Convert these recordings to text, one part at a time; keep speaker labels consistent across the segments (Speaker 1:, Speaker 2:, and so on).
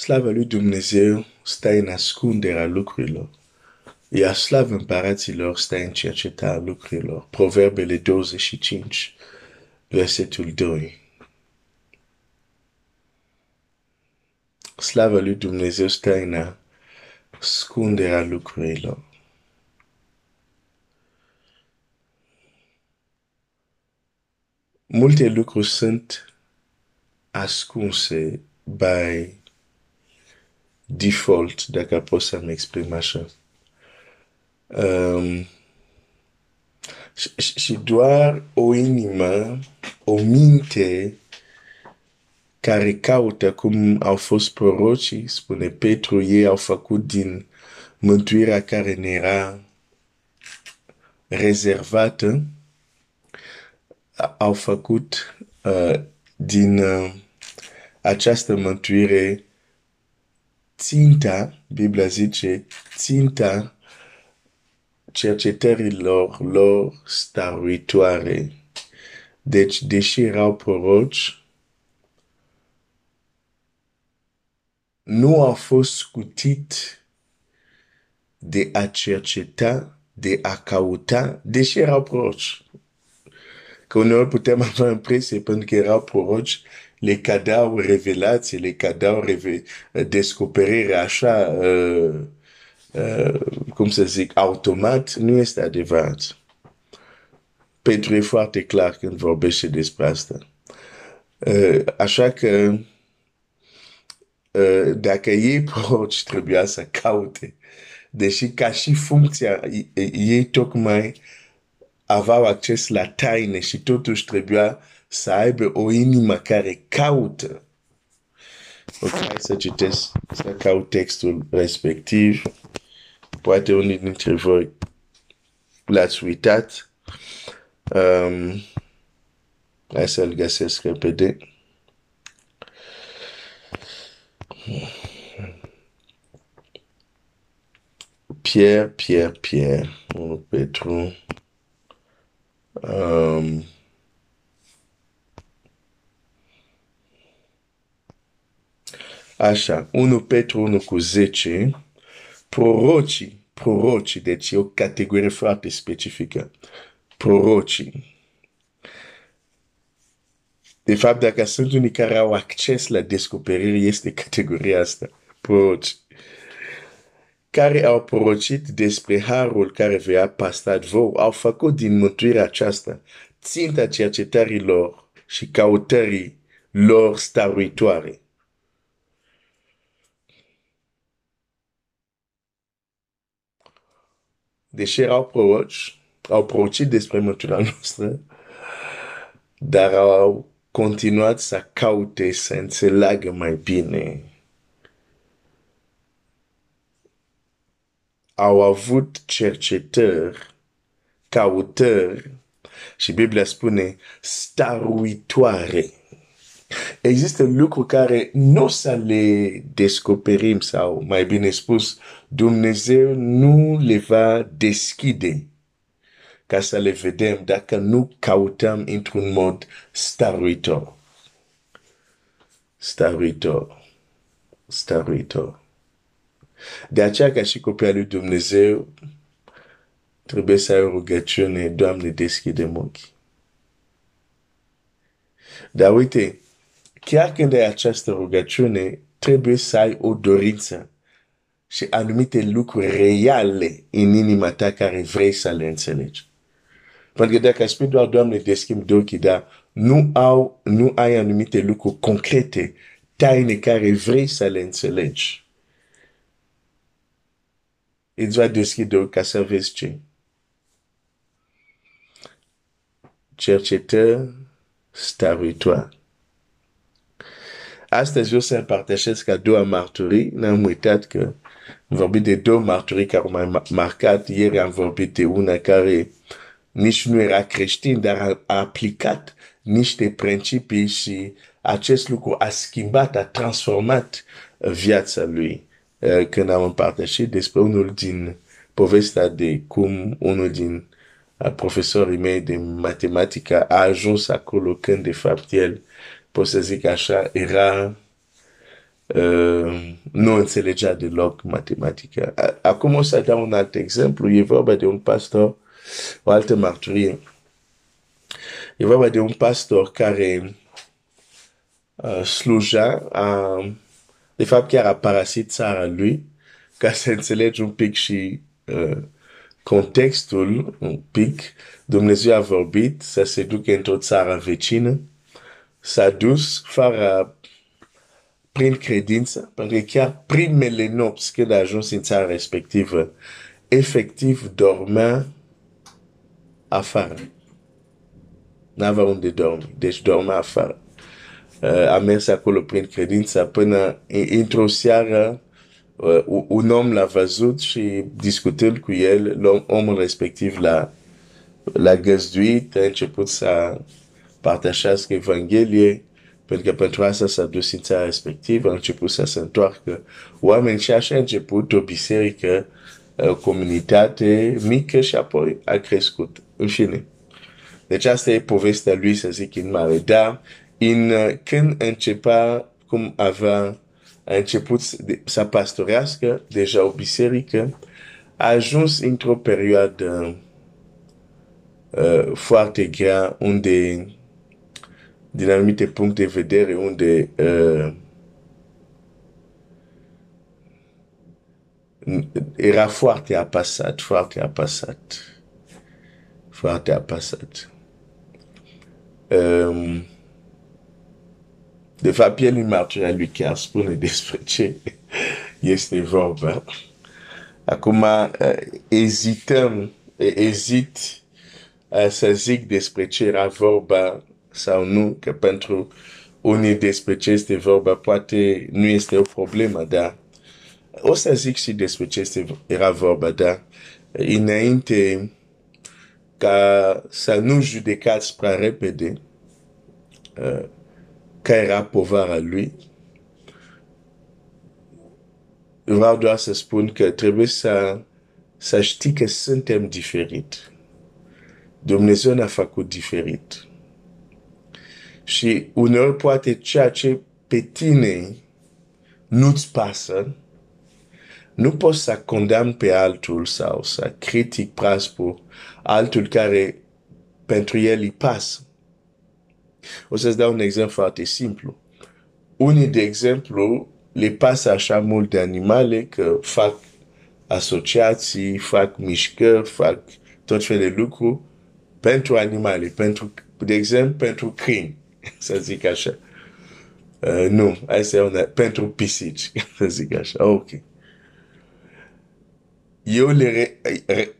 Speaker 1: Slavă lui Dumnezeu stă în ascunderea lucrurilor. Iar slavă împăraților stă în cercetarea lucrurilor. Proverbele 25, versetul 2. Slavă lui Dumnezeu stă în ascunderea lucrurilor. Multe lucruri sunt ascunse by default, dacă pot să-mi exprim așa. Um, și, și doar o inimă, o minte care caută cum au fost prorocii, spune Petru, ei au făcut din mântuirea care ne era rezervată, au făcut uh, din uh, această mântuire ținta, Biblia zice, ținta cercetărilor lor staruitoare. Deci, deși erau proroci, nu au fost scutit de a cerceta, de a cauta, deși erau proroci. Că uneori putem avea impresie pentru că erau proroci, le cadau revelații, le cadau reve descoperire așa, uh, uh, cum să zic, automat, nu este adevărat. Petru e foarte clar când vorbește despre asta. Uh, așa că uh, dacă ei proroci trebuia să caute, deși ca și funcția ei tocmai aveau acces la taine și totuși trebuia să aibă o inimă care caută. Ok, hai să citesc, să caut textul respectiv. Poate unii dintre voi l-ați uitat. Um, hai să-l găsesc repede. Pierre, Pierre, Pierre, 1 Petru. Um, Așa, 1 Petru 1 cu 10, prorocii, prorocii, deci e o categorie foarte specifică. Prorocii. De fapt, dacă sunt unii care au acces la descoperire, este categoria asta. Proroci. Care au prorocit despre harul care vei pastat vouă, au făcut din mântuirea aceasta ținta cercetărilor și căutării lor staruitoare. Deși erau proroci, au prorocit despre mântuirea noastră, dar au continuat să caute, să înțeleagă mai bine. Au avut cercetări, cautări și Biblia spune staruitoare Există lucruri care nu o să le descoperim sau, mai bine spus, Dumnezeu nu le va deschide ca să le vedem dacă nu cautăm într-un mod staruitor. Staruitor. Staruitor. De aceea ca și copiii lui Dumnezeu trebuie să ai o rugăciune, Doamne, deschide ochii. Dar uite, chiar când ai această rugăciune, trebuie să ai o dorință și anumite lucruri reale în inima ta care vrei să le înțelegi. Pentru că dacă spui doar, Doamne, deschimb ochii, dar nu, au, nu ai anumite lucruri concrete, taine care vrei să le înțelegi, îți va deschide ochii ca să vezi ce. Cercetă staruitoare. Astăzi vreau să împărtășesc a doua marturii. N-am uitat că am vorbit de două marturii care m-au marcat. Ieri am vorbit de una care nici nu era creștin, dar a, a aplicat niște principii și acest lucru a schimbat, a transformat viața lui. Când am împărtășit despre unul din povestea de cum unul din profesorii mei de matematică a ajuns acolo când de fapt el pot să zic așa, era uh, nu înțelegea deloc matematica. Acum o să dau un alt exemplu. E vorba de un pastor, o altă mărturie. E vorba de un pastor care uh, sluja, a, de fapt chiar a parasit țara lui, ca să înțelegi un pic și uh, contextul, un pic. Dumnezeu a vorbit să se ducă într-o țară vecină, s-a dus fără prin credință, pentru că chiar primele nopți când a ajuns în țara respectivă, efectiv dormea afară. N-avea unde dormi, deci dormea afară. Uh, a mers acolo prin credință până într-o seară uh, un om l-a văzut și discutând cu el, omul respectiv l-a, l-a găzduit, a început să partajească Evanghelie, pentru că pentru asta s-a dus în țara respectivă, a început să se întoarcă oameni și așa a început o biserică, o comunitate mică și apoi a crescut. În fine. Deci asta e povestea lui, să zic, în mare. Dar în, când începea, cum avea, a început să pastorească deja o biserică, a ajuns într-o perioadă uh, foarte grea unde din anumite puncte de vedere unde uh, era foarte apasat, foarte apasat, foarte apasat. Um, de fapt, el în martirea lui chiar spune despre ce este vorba. Acum, uh, ezităm, ezit uh, să zic despre ce era vorba sau nu, că pentru unii despre ce este vorba poate nu este o problemă, dar o să zic și despre ce este, era vorba, dar înainte ca să nu judecați prea repede uh, care era povara lui, vreau doar să spun că trebuie să, să știi că suntem diferit. Dumnezeu ne-a făcut diferit. Și uneori poate ceea ce pe tine nu-ți pasă, nu poți să condamn pe altul sau să critic praspul altul care pentru el îi pasă. O să-ți dau un exemplu foarte simplu. Unii, de exemplu, le pasă așa mult de animale că fac asociații, fac mișcări, fac tot fel de lucruri pentru animale, pentru, de exemplu, pentru câini. să zic așa. Uh, nu, hai să iau pentru pisici, să zic așa. Ok. Eu le re, re,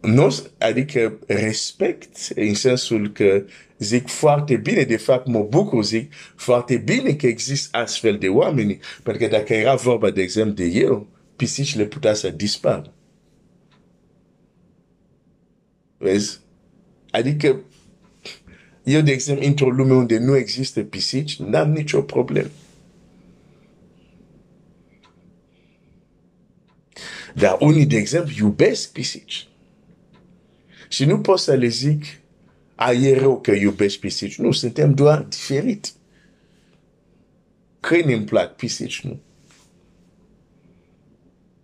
Speaker 1: nu, adică respect în sensul că zic foarte bine, de fapt mă bucur, zic foarte bine că există astfel de oameni, pentru că dacă era vorba, de exemplu, de eu, pisicile putea să dispară. Vezi? Adică eu, de exemplu, într-o lume unde nu există pisici, n-am nicio problemă. Dar unii, de exemplu, iubesc pisici. Și nu pot să le zic, a, e rău că iubești pisici. Nu, suntem doar diferiți. Câini îmi plac, pisici nu.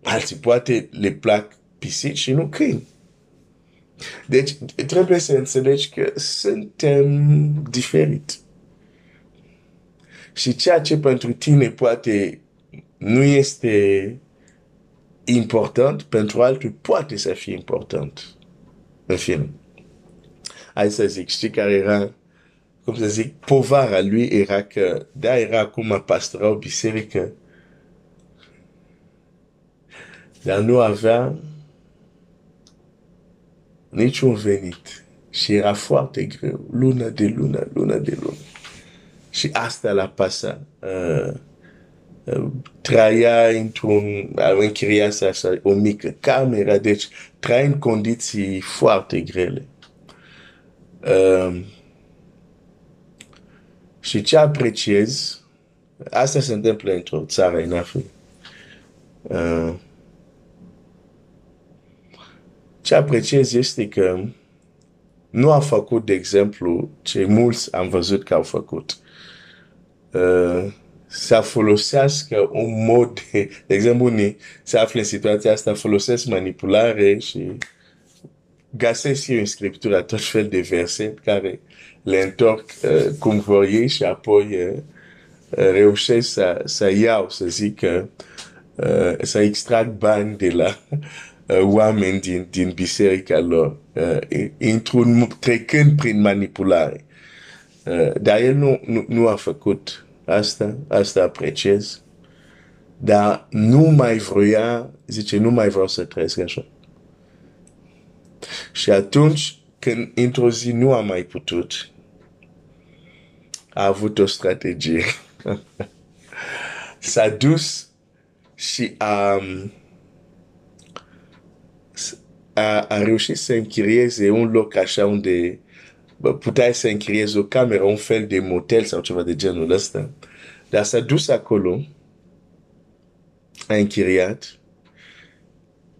Speaker 1: Alții poate le plac pisici și nu câini. Deci trebuie să înțelegi că suntem diferiți. Și ceea ce pentru tine poate nu este important, pentru altul poate să fie important. În fine. Hai să zic, știi care era, cum să zic, povara lui era că, da, era acum pastora o biserică, dar nu avea niciun venit. Și era foarte greu, lună de lună, lună de lună. Și asta l-a pasat. Uh, uh, trăia într-un, a închiriat așa o mică cameră, deci trăia în condiții foarte grele. Uh, și ce apreciez, asta se întâmplă într-o țară în Africa. Uh, ce apreciez este că nu a făcut, de exemplu, ce mulți am văzut că au făcut. Uh, să folosească un mod, de, de exemplu, unii se află în situația asta, folosesc manipulare și găsesc eu în scriptură tot fel de verset care le întorc uh, cum vor ei și apoi uh, reușesc să, să iau, să zic, uh, să extrag bani de la uh, oameni din, din biserica lor, uh, într-un, trecând prin manipulare. Uh, dar el nu, nu, nu a făcut asta, asta apreciez, dar nu mai vroia, zice, nu mai vreau să trăiesc așa. Și atunci, când într-o zi nu a mai putut, a avut o strategie. S-a dus și a, a, a reușit să închirieze un loc așa unde puteai să închiriezi o cameră, un fel de motel sau ceva de genul ăsta. Dar s-a dus acolo, a închiriat,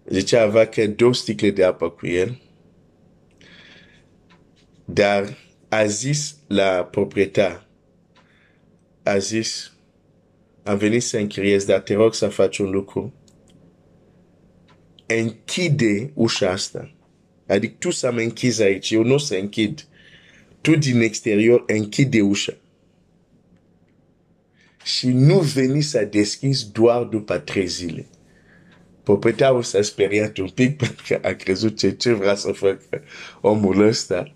Speaker 1: zicea avea că două sticle de apă cu el, dar a zis la proprietar, a zis, am venit să închiriez, dar te rog să faci un lucru. Închide ușa asta. Adică tu să mă închizi aici, eu nu o să închid. Tu din exterior închide ușa. Și nu veni să deschizi doar după trei zile. Proprietarul s-a speriat un pic pentru că a crezut ce, ce vrea să facă omul ăsta.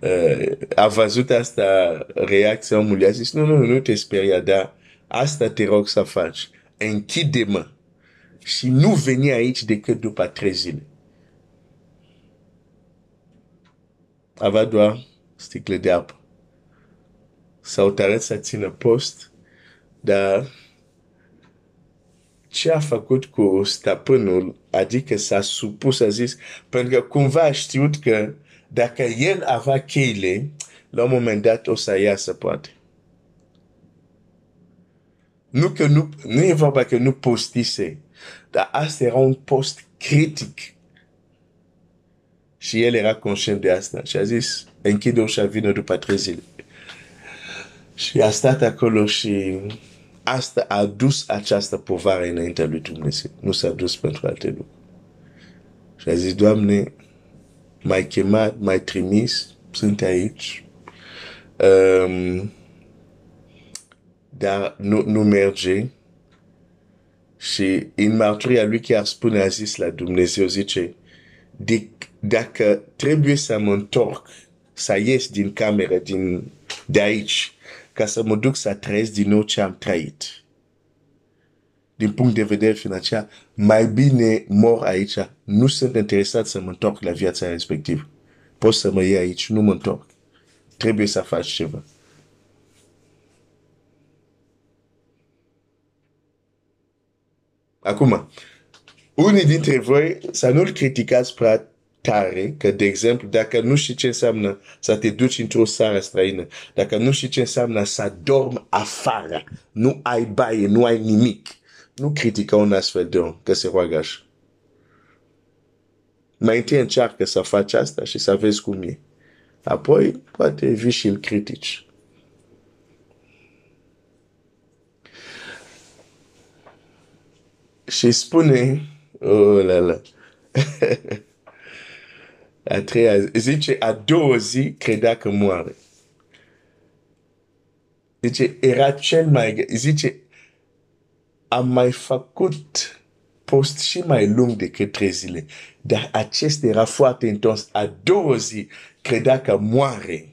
Speaker 1: Uh, a văzut asta reacția omului. A zis, nu, nu, nu te speria, dar asta te rog să faci. Închide-mă. Și nu veni aici decât după trei zile. Avea doar sticle de apă. S-au tărat să țină post, dar ce a făcut cu stăpânul, adică s-a supus, a zis, pentru că cumva a știut că dacă el avea cheile, la un moment dat o să iasă poate. Nu că nu, nu e vorba că nu postise, dar asta era un post critic. Și el era conștient de asta și a zis, închide ușa, vină după trei zile. Și a stat acolo și asta a dus această povară înaintea lui Dumnezeu. Nu s-a dus pentru alte lucruri. Și a zis, Doamne, m-ai chemat, m-ai trimis, sunt aici. Um, dar nu, nu merge. Și în mărturia lui chiar spune, a zis la Dumnezeu, zice, de, dacă trebuie să mă întorc, să ies din cameră, din, de aici, ca să mă duc să trăiesc din nou ce am trăit. Din punct de vedere financiar, mai bine mor aici. Nu sunt interesat să mă întorc la viața respectivă. Poți să mă iei aici, nu mă întorc. Trebuie să faci ceva. Acum, unii dintre voi să nu-l criticați prea tare că, de exemplu, dacă nu știi ce înseamnă să te duci într-o țară străină, dacă nu știi ce înseamnă să dormi afară, nu ai baie, nu ai nimic, nu critica un astfel de om că se roagă așa. Mai întâi încearcă să faci asta și să vezi cum e. Apoi, poate vii și îl critici. Și spune, oh la la, a treia, zice, a doua zi credea că moare. Zice, era cel mai, zice, am mai făcut post și mai lung decât trei zile. Dar acesta era foarte intens. A doua zi credea că moare.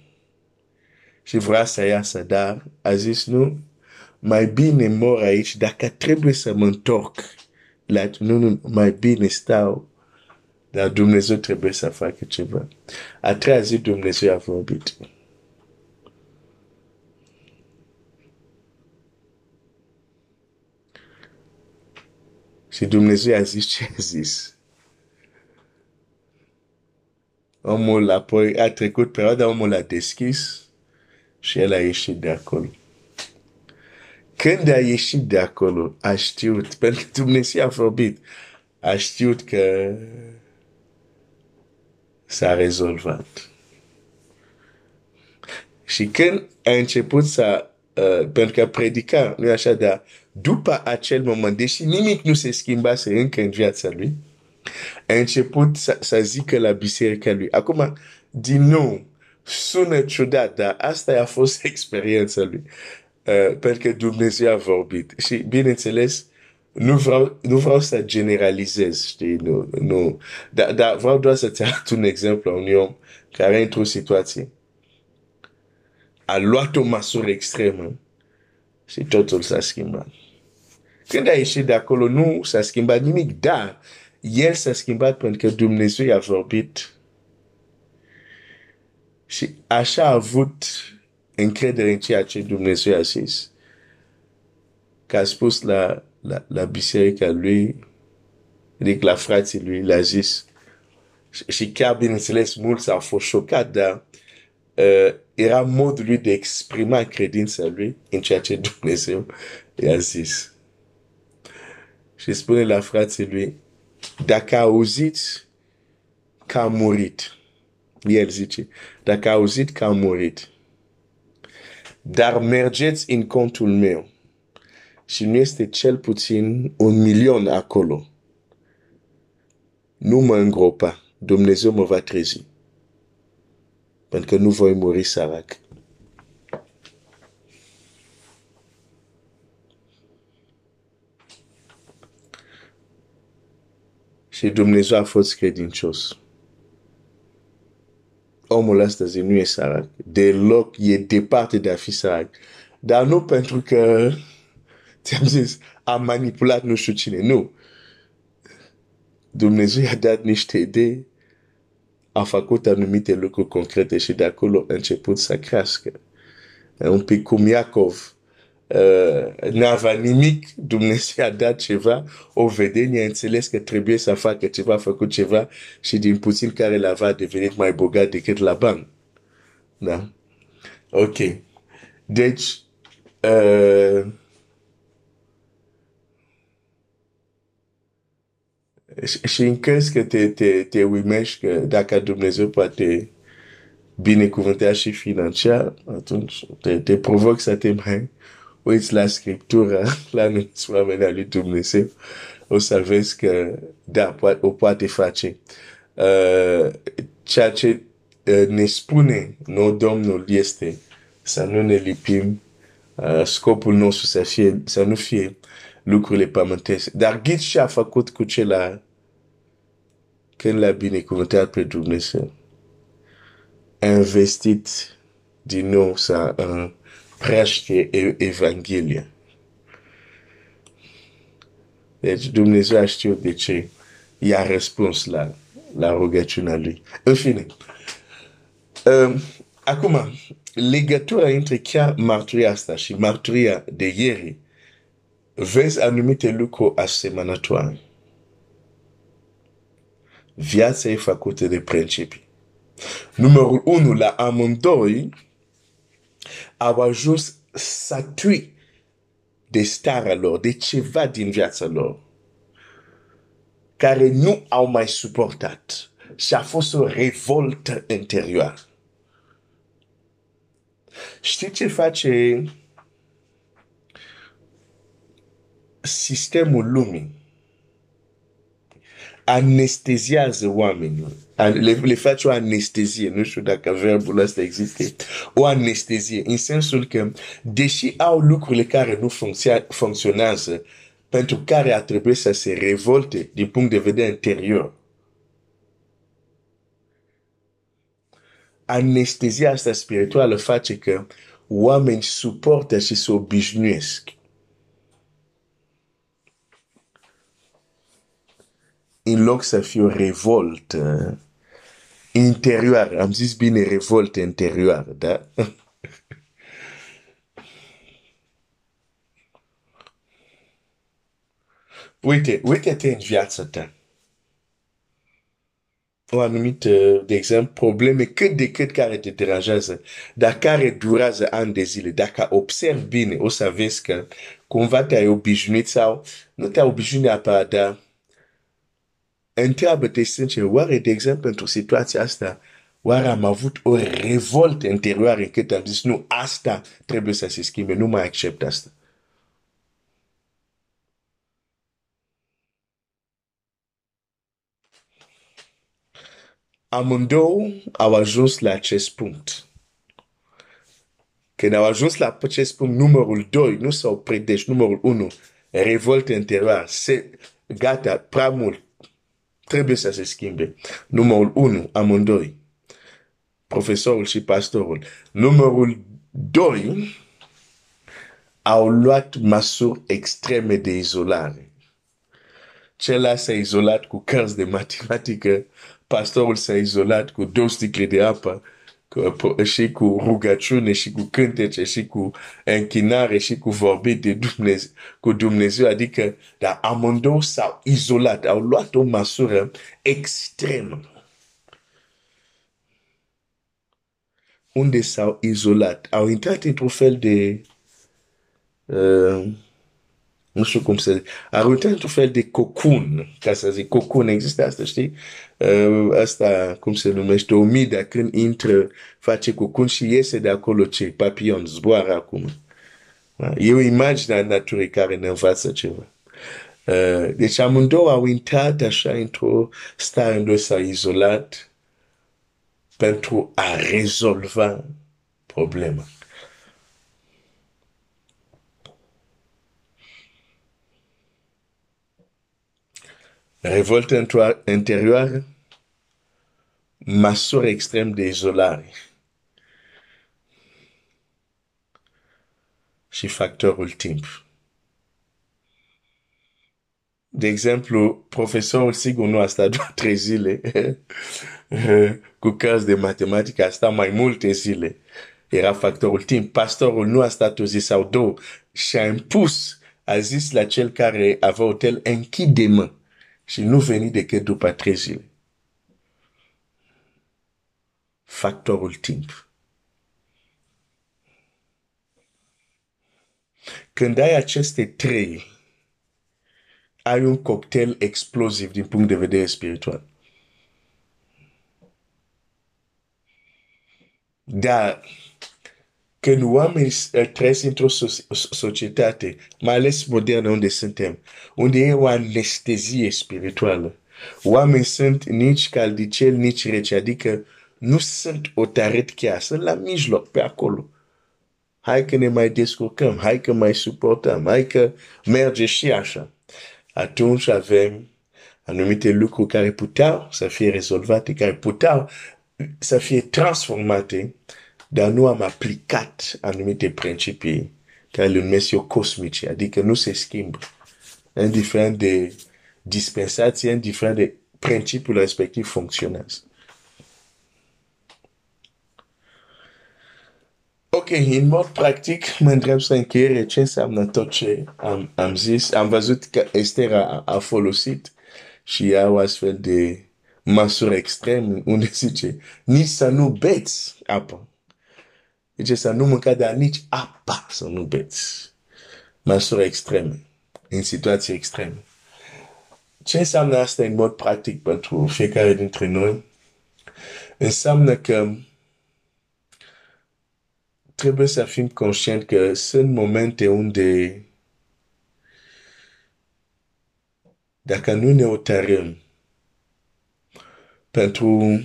Speaker 1: Și vrea să iasă, dar a zis, nu, mai bine mor aici, dacă trebuie să mă întorc. La, nu, nu, mai bine stau dar Dumnezeu trebuie să facă ceva. A treia zi Dumnezeu a vorbit. Și Dumnezeu a zis ce a zis. Omul apoi a trecut perioada, omul a deschis și el a ieșit de acolo. Când a ieșit de acolo, a știut, pentru că Dumnezeu a vorbit, a știut că s-a rezolvat. Și când a început să uh, pentru că predica, nu așa, dar după acel moment, deși nimic nu se schimbase încă în viața lui, a început să, să zică la biserica lui. Acum, din nou, sună ciudat, dar asta a fost experiența lui. Uh, pentru că Dumnezeu a vorbit. Și, bineînțeles, nu vreau, nu vreau să generalizez, știi, nu, nu. Dar, dar vreau doar să-ți arăt un exemplu a unui om care e într-o situație. A luat o măsură extremă și totul s-a schimbat. Când a ieșit de acolo, nu s-a schimbat nimic, dar el s-a schimbat pentru că Dumnezeu i-a vorbit. Și așa a avut încredere în ceea ce Dumnezeu a zis. Că a spus la, la, la biserica lui, adică la frații lui, le-a zis, și, și chiar, bineînțeles, mulți au fost șocat, dar uh, era modul lui de exprima credința lui în ceea ce Dumnezeu i-a zis. Și spune la frații lui, dacă auziți că a murit, el zice, dacă auzit că a murit, dar mergeți în contul meu și nu este cel puțin un milion acolo, nu mă îngropa, Dumnezeu mă va trezi. Pentru că nu voi muri sărac. Și Dumnezeu a fost credincios. Omul astăzi nu e sărac. Deloc e departe de a fi sărac. Dar nu pentru că, ți-am zis, a manipulat nu știu cine. Nu. Dumnezeu i-a dat niște idei, a făcut anumite lucruri concrete și de acolo a început să crească. Un pic cum Iacov uh, n-avea nimic, Dumnezeu a dat ceva, o vedenie, a înțeles că trebuie să facă ceva, a făcut ceva și din puțin care l-avea a devenit mai bogat decât la bani. Da? Ok. Deci, uh, și încrezi că te, te, te uimești că dacă Dumnezeu poate binecuvânta și financiar, atunci te, te provoc să te mai uiți la Scriptură, la anumiți oameni lui Dumnezeu, o să vezi că da, o poate face. Uh, ceea ce uh, ne spune nou Domnul este să nu ne lipim, uh, scopul nostru să, fie, să nu fie lucrurile pământești. Dar ghiți ce a făcut cu cela când l-a binecuvântat pe Dumnezeu. A investit din nou să uh, prește Evanghelia. Deci Dumnezeu a știut de ce i-a răspuns la, la rugăciunea lui. În fine, um, acum, legătura între chiar marturia asta și marturia de ieri, vezi anumite lucruri asemănătoare. Viața e făcută de principii. Numărul unu, la amândoi, au ajuns satui de starea lor, de ceva din viața lor, care nu au mai suportat și a fost o revoltă interioară. Știi ce face sistemul lumii? Anesteziază oamenii. Le, le face o anestezie. Nu știu dacă verbul ăsta există. O anestezie. În sensul că, deși au lucrurile care nu funcționează, pentru care ar trebui să se revolte din punct de vedere interior, anestezia asta spirituală face că oameni suportă și se obișnuiesc. În loc să fie o revoltă interioară. Am zis bine revoltă interioară, da? uite, uite-te în viața ta. O anumită, de exemplu, probleme cât de cât care te deranjează, dar care durează ani de zile. Dacă observi bine, o să vezi că cumva te-ai obișnuit sau nu te-ai obișnuit neapărat, dar întreabă-te sincer, oare, de exemplu, pentru situația asta, oare am avut o revoltă interioară încât am zis, nu, asta trebuie să se schimbe, nu mai accept asta. Amândouă au ajuns la acest punct. Când au ajuns la acest punct, numărul 2 nu s-au oprit, deci numărul 1, revoltă interioară, se, gata, prea mult, trebuie să se schimbe. Numărul 1, amândoi, profesorul și pastorul. Numărul 2, au luat măsuri extreme de izolare. Cel s-a izolat cu cărți de matematică, pastorul s-a izolat cu două sticle de apă, cu, și cu rugăciune și cu cântece și cu închinare și cu vorbit de Dumnezeu, cu Dumnezeu, adică, dar amândouă s-au izolat, au luat o măsură extremă. Unde s-au izolat? Au intrat într-un fel de uh, nu știu cum să zic, au intrat într-un fel de cocun, ca să zic, cocun, există asta, știi? Uh, asta, cum se numește, omida, când intră, face cocun și iese de acolo ce? Papillon, zboară acum. Da? E o imagine a naturii care ne învață ceva. Uh, deci amândouă au intrat așa într-o stare unde s-au izolat pentru a rezolva problema. Revoltă interioară, măsuri extrem de izolare. Și factorul timp. De exemplu, profesorul sigur nu a stat doar trei zile cu cărți de matematică, a stat mai multe zile. Era factorul timp. Pastorul nu a stat o zi sau două și a impus, a zis la cel care avea hotel, închide-mă și nu veni decât după trei zile. Factorul timp. Când ai aceste trei, ai un cocktail explosiv din punct de vedere spiritual. Dar când oamenii trăiesc într-o societate, mai ales modernă unde suntem, unde e o anestezie spirituală, oamenii sunt nici caldicel, nici rece, adică nu sunt o taret chiar, sunt la mijloc, pe acolo. Hai că ne mai descurcăm, hai că mai suportăm, hai că merge și așa. Atunci avem anumite lucruri care puteau să fie rezolvate, care puteau să fie transformate dar nu am aplicat anumite principii care le numesc eu cosmice, adică nu se schimbă. Indiferent de dispensație, indiferent de principiul respectiv funcționează. Ok, în mod practic, mă întreb să încheiere ce înseamnă tot ce am, am zis. Am văzut că Esther a, a folosit și ea o astfel de măsură extrem unde zice nici să nu beți apă. Zice să nu mânca, dar nici apa să nu beți. Măsuri extreme, în situații extreme. Ce înseamnă asta în mod practic pentru fiecare dintre noi? Înseamnă că trebuie să fim conștient că sunt momente unde dacă nu ne otarăm pentru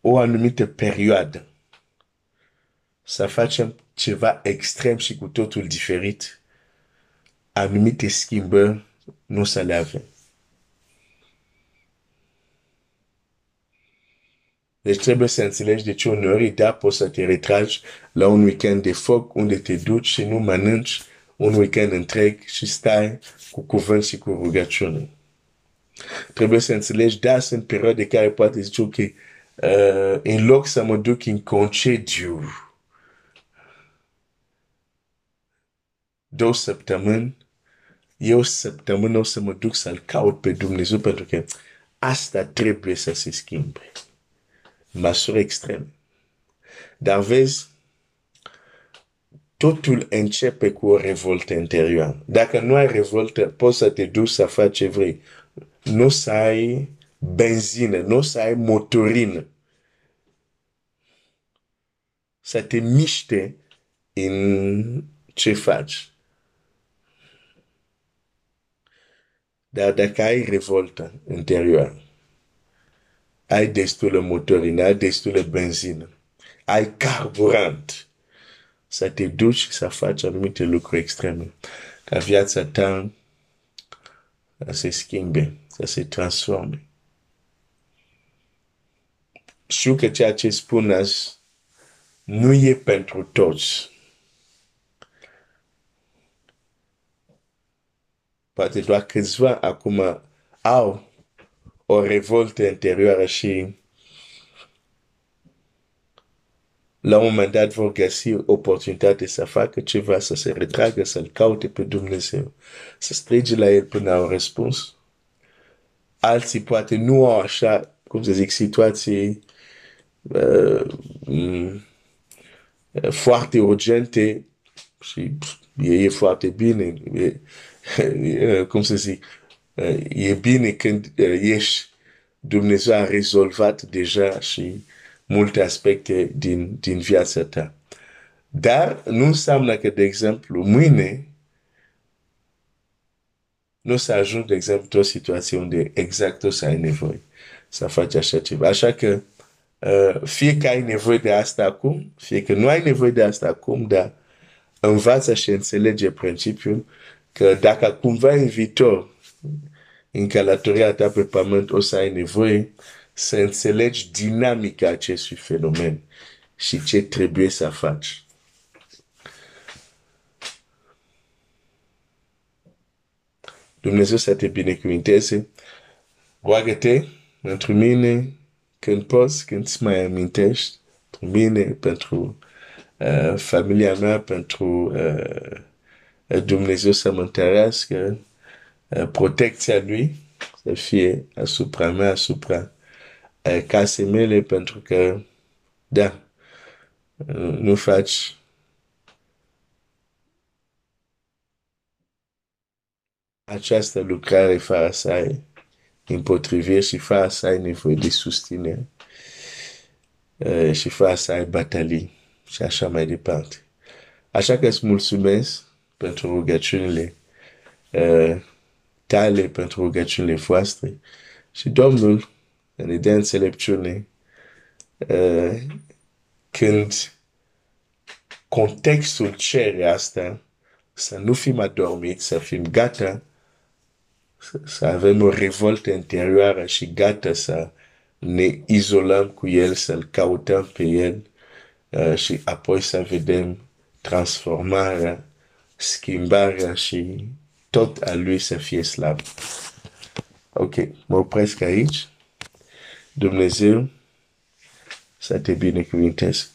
Speaker 1: o anumită perioadă, să facem ceva extrem și cu totul diferit, anumite schimbări nu să le avem. Deci trebuie să înțelegi de ce uneori, da, poți să te retragi la un weekend de foc unde te duci și nu mănânci un weekend întreg și stai cu cuvânt și cu rugăciune. Trebuie să înțelegi, da, sunt perioade care poate zice, ok, uh, în loc să mă duc în concediu, două săptămâni, eu săptămână o să mă duc să-L caut pe Dumnezeu pentru că asta trebuie să se schimbe. Măsuri extreme. Dar vezi, totul începe cu o revoltă interioară. Dacă nu ai revoltă, poți să te duci să faci ce vrei. Nu să ai benzină, nu să ai motorină. să te miște în ce faci. Dar dacă ai revoltă interioară, ai destulă motorină, ai destulă benzină, ai carburant, să te duci să faci anumite lucruri extreme, ca viața ta să se schimbe, să se transforme. Știu că ceea ce spun azi nu e pentru toți. Poate doar câțiva acum au o revoltă interioară și la un moment dat vor găsi oportunitate să facă ceva, să se retragă, să-L caute pe Dumnezeu, să strige la El până au răspuns. Alții poate nu au așa, cum să zic, situații uh, foarte urgente și e, e foarte bine, e, e, cum să zic, e bine când ești, Dumnezeu a rezolvat deja și multe aspecte din, din viața ta. Dar nu înseamnă că, de exemplu, mâine nu o să ajung, de exemplu, într-o situație unde exact o să ai nevoie să faci așa ceva. Așa că uh, fie că ai nevoie de asta acum, fie că nu ai nevoie de asta acum, dar învață și înțelege principiul că dacă cumva în viitor, în călătoria ta pe pământ, o să ai nevoie să înțelegi dinamica acestui fenomen și ce trebuie să faci. Dumnezeu să te binecuvinteze. Roagă-te pentru mine când poți, când îți mai amintești, pentru mine, pentru uh, familia mea, pentru uh, Dumnezeu să mă întărească, uh, protecția Lui să fie asupra mea, asupra uh, casei mele, pentru că, da, uh, nu faci această lucrare fără să ai împotrivire și fără să ai nevoie de susținere uh, și fără să ai batalii și așa mai departe. Așa că îți mulțumesc pentru rugăciunile uh, tale, pentru rugăciunile voastre și Domnul ne dea înțelepciune uh, când contextul cere asta, să nu fim adormiți, să fim gata să avem o revoltă interioară și gata să ne izolăm cu el, să-l cautăm pe el uh, și apoi să vedem transformarea, schimbarea și tot a lui să fie slab. Ok, mă opresc aici. Dumnezeu să te binecuvinteze.